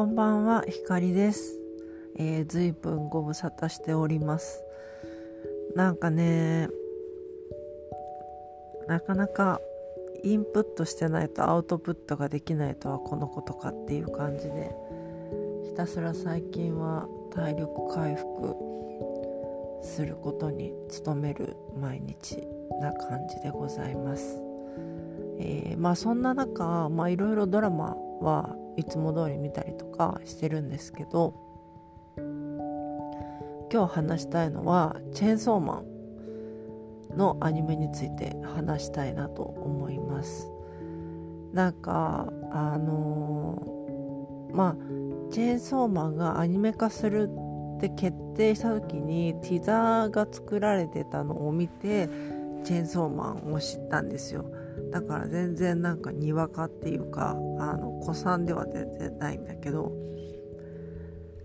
こんばんは、ひかりです。えー、ずいぶんご無沙汰しております。なんかね、なかなかインプットしてないとアウトプットができないとはこのことかっていう感じで、ひたすら最近は体力回復することに努める毎日な感じでございます。えー、まあそんな中、まあいろいろドラマはいつも通り見たりとかしてるんですけど今日話したいのはチェーンソーマンのアニメについて話したいなと思います。なんかあのー、まあチェーンソーマンがアニメ化するって決定した時にティザーが作られてたのを見てチェーンソーマンを知ったんですよ。だから全然なんかにわかっていうかあの古参では全然ないんだけど。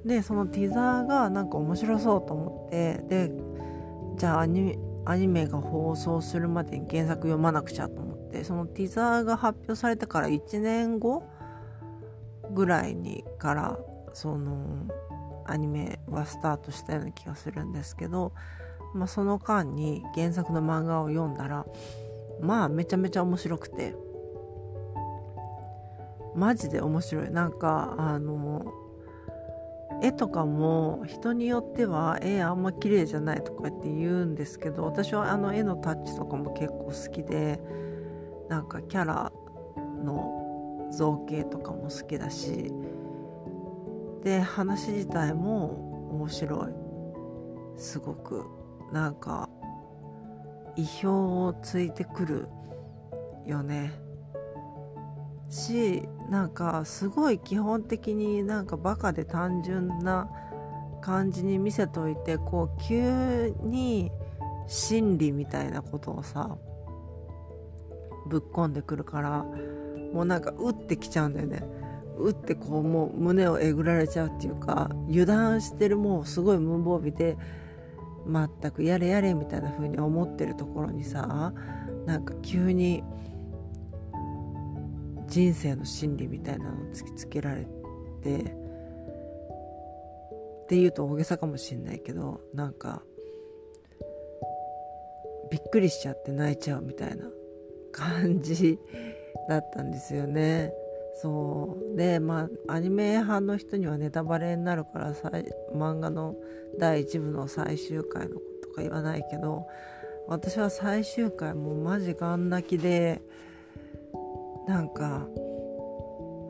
でそのティザーがなんか面白そうと思ってでじゃあアニアニメが放送するまでに原作読まなくちゃと思ってそのティザーが発表されてから1年後ぐらいにからそのアニメはスタートしたような気がするんですけど、まあ、その間に原作の漫画を読んだらまあめちゃめちゃ面白くて。マジで面白い。なんかあの絵とかも人によっては絵あんま綺麗じゃないとかって言うんですけど私はあの絵のタッチとかも結構好きでなんかキャラの造形とかも好きだしで話自体も面白い。すごく。なんか意表をついてくるよね。しなんかすごい基本的になんかバカで単純な感じに見せといてこう急に心理みたいなことをさぶっ込んでくるからもうなんかうってきちゃうんだよね。うってこうもう胸をえぐられちゃうっていうか油断してるもうすごい無防備で全くやれやれみたいな風に思ってるところにさなんか急に人生の真理みたいなのを突きつけられてっていうと大げさかもしんないけどなんかびっくりしちゃって泣いちゃうみたいな感じだったんですよね。そう。でまあアニメ派の人にはネタバレになるからさ漫画の第1部の最終回のことか言わないけど私は最終回もうマジガン泣きでなんか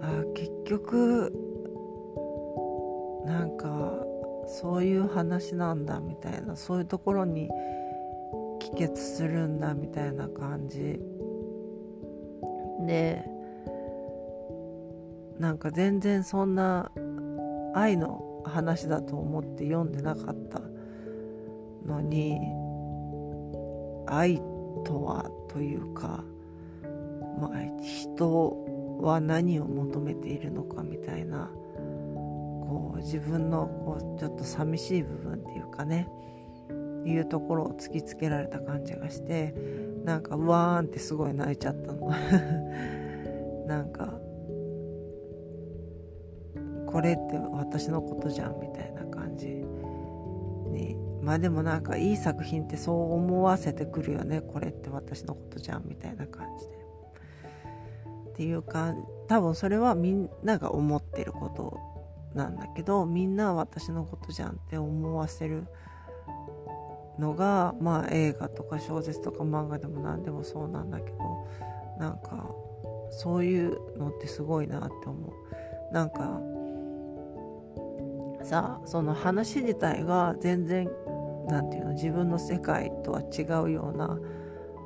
あ結局なんかそういう話なんだみたいなそういうところに帰結するんだみたいな感じ。でなんか全然そんな愛の話だと思って読んでなかったのに愛とはというか、まあ、人は何を求めているのかみたいなこう自分のこうちょっと寂しい部分っていうかねいうところを突きつけられた感じがしてなんかうわーんってすごい泣いちゃったの。なんかこれって私のことじゃんみたいな感じ。にまあでもなんかいい作品ってそう思わせてくるよね。これって私のことじゃんみたいな感じで。っていうか多分それはみんなが思ってることなんだけどみんな私のことじゃんって思わせるのがまあ映画とか小説とか漫画でも何でもそうなんだけどなんかそういうのってすごいなって思う。なんかさその話自体が全然何て言うの自分の世界とは違うような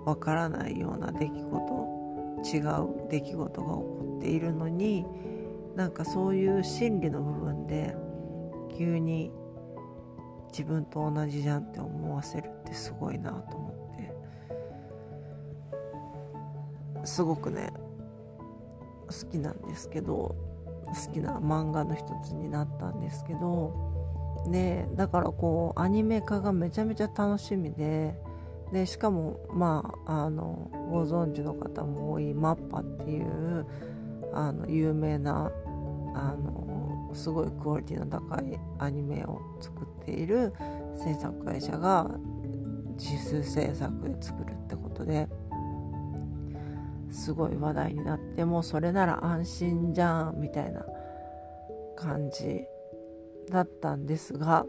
わからないような出来事違う出来事が起こっているのになんかそういう心理の部分で急に自分と同じじゃんって思わせるってすごいなと思って。すごくね好きなんですけど。好きな漫画の一つになったんですけどでだからこうアニメ化がめちゃめちゃ楽しみででしかもまああのご存知の方も多いマッパっていうあの有名なあのすごいクオリティの高いアニメを作っている制作会社が自主制作で作るってことですごい話題になってもうそれなら安心じゃんみたいな感じだったんですが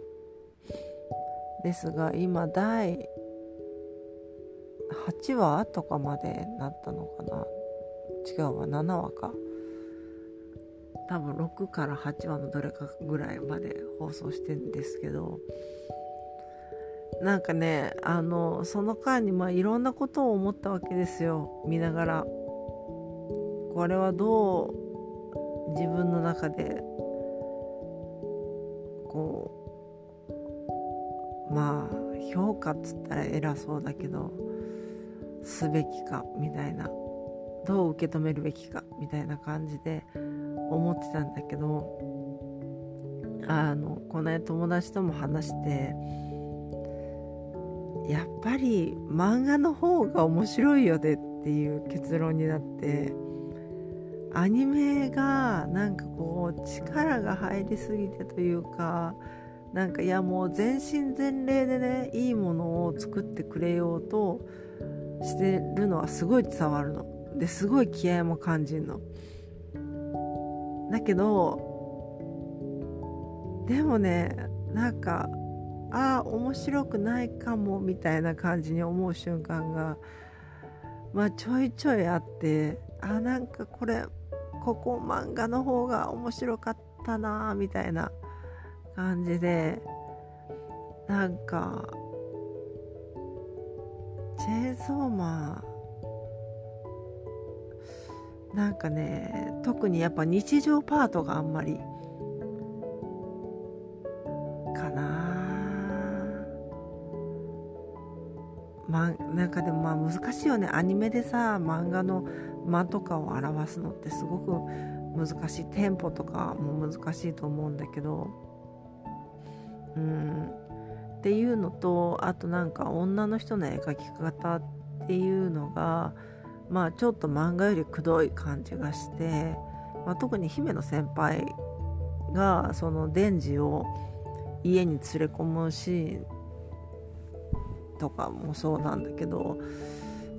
ですが今第8話とかまでなったのかな？違うわ7話か。多分6から8話のどれかぐらいまで放送してんですけどなんかねあのその間にまあいろんなことを思ったわけですよ。見ながら。これはどう自分の中でこうまあ評価っつったら偉そうだけどすべきかみたいなどう受け止めるべきかみたいな感じで思ってたんだけどあのこの間友達とも話してやっぱり漫画の方が面白いよねっていう結論になってアニメがなんかこう力が入りすぎてというかなんかいやもう全身全霊でねいいものを作ってくれようとしてるのはすごい伝わるの。ですごい気合も感じるの。だけどでもねなんかああ面白くないかもみたいな感じに思う瞬間がまあちょいちょいあってあなんかこれここ漫画の方が面白かったなみたいな感じでなんかチェーンソーマンなんかね特にやっぱ日常パートがあんまりかなまなんかでもまあ難しいよね。アニメでさ漫画の間とかを表すのってすごく難しい。テンポとかも難しいと思うんだけど。うん。っていうのとあとなんか女の人の絵描き方っていうのがまあちょっと漫画よりくどい感じがして、まあ、特に姫野先輩がそのデンジを家に連れ込むシーンとかもそうなんだけど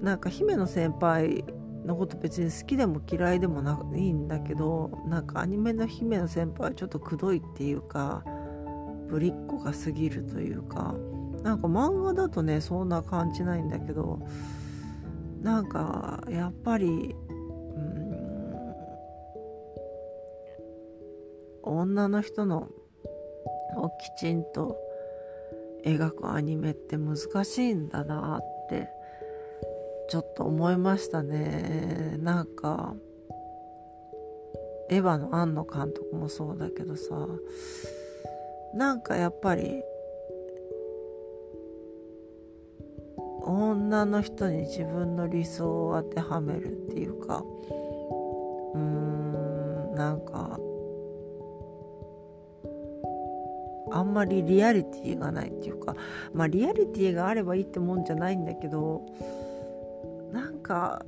なんか姫野先輩のこと別に好きでも嫌いでもないんだけどなんかアニメの姫の先輩はちょっとくどいっていうかぶりっ子が過ぎるというかなんか漫画だとねそんな感じないんだけどなんかやっぱりうん女の人のをきちんと描くアニメって難しいんだなってちょっと思いましたね。なんかエヴァの庵野監督もそうだけどさなんかやっぱり女の人に自分の理想を当てはめるっていうかうーんなんかあんまりリアリティがないっていうかまあリアリティがあればいいってもんじゃないんだけどなんか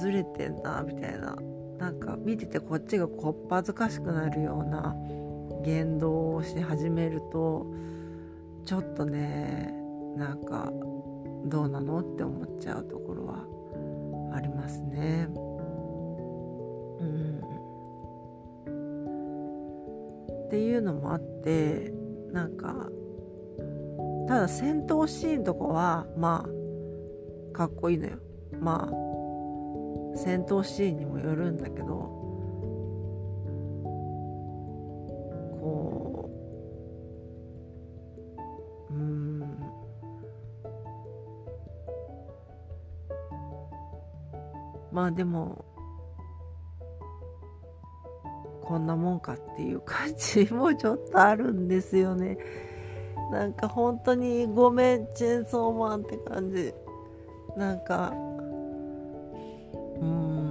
ずれてんなみたいななんか見ててこっちがこっぱずかしくなるような言動をし始めるとちょっとねなんかどうなのって思っちゃうところはありますね。うん、っていうのもあってなんかただ戦闘シーンとかはまあかっこいいのよ。まあ戦闘シーンにもよるんだけどこううんまあでもこんなもんかっていう感じもちょっとあるんですよね。なんか本当にごめんチェンソーマンって感じ。なんかうん。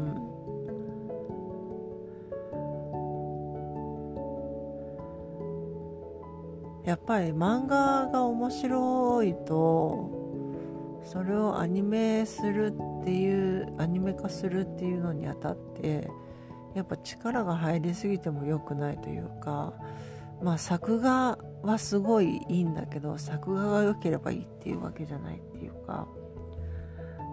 やっぱり漫画が面白いとそれをアニメするっていうアニメ化するっていうのにあたってやっぱ力が入りすぎても良くないというかまあ作画はすごいいいんだけど作画が良ければいいっていうわけじゃないっていうか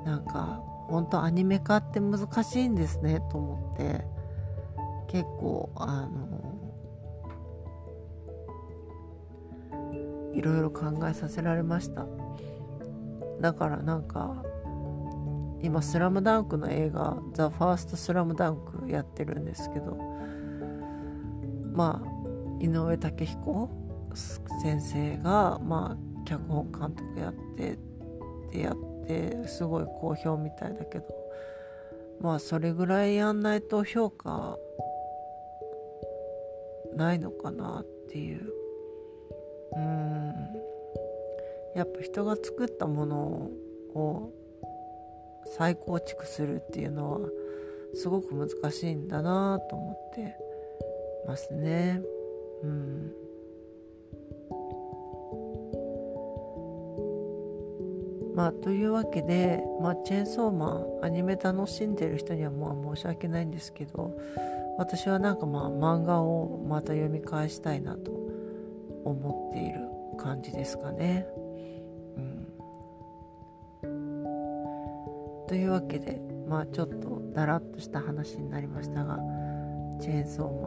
なんか本当アニメ化って難しいんですねと思って結構あのいろいろ考えさせられました。だからなんか今「スラムダンクの映画「ザ・ファーストスラムダンクやってるんですけどまあ井上武彦先生がまあ脚本監督やってでやってすごい好評みたいだけどまあそれぐらいやんないと評価ないのかなっていう。うん。やっぱ人が作ったものを再構築するっていうのはすごく難しいんだなと思ってますね。うんまあ、というわけで、まあ、チェーンソーマンアニメ楽しんでる人にはまあ申し訳ないんですけど私はなんかまあ漫画をまた読み返したいなと思っている感じですかね。というわけでまあちょっとだらっとした話になりましたがチェーンソー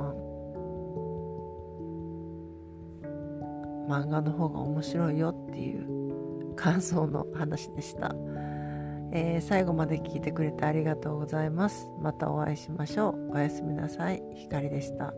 マン漫画の方が面白いよっていう感想の話でした。えー、最後まで聞いてくれてありがとうございます。またお会いしましょう。おやすみなさい。ひかりでした。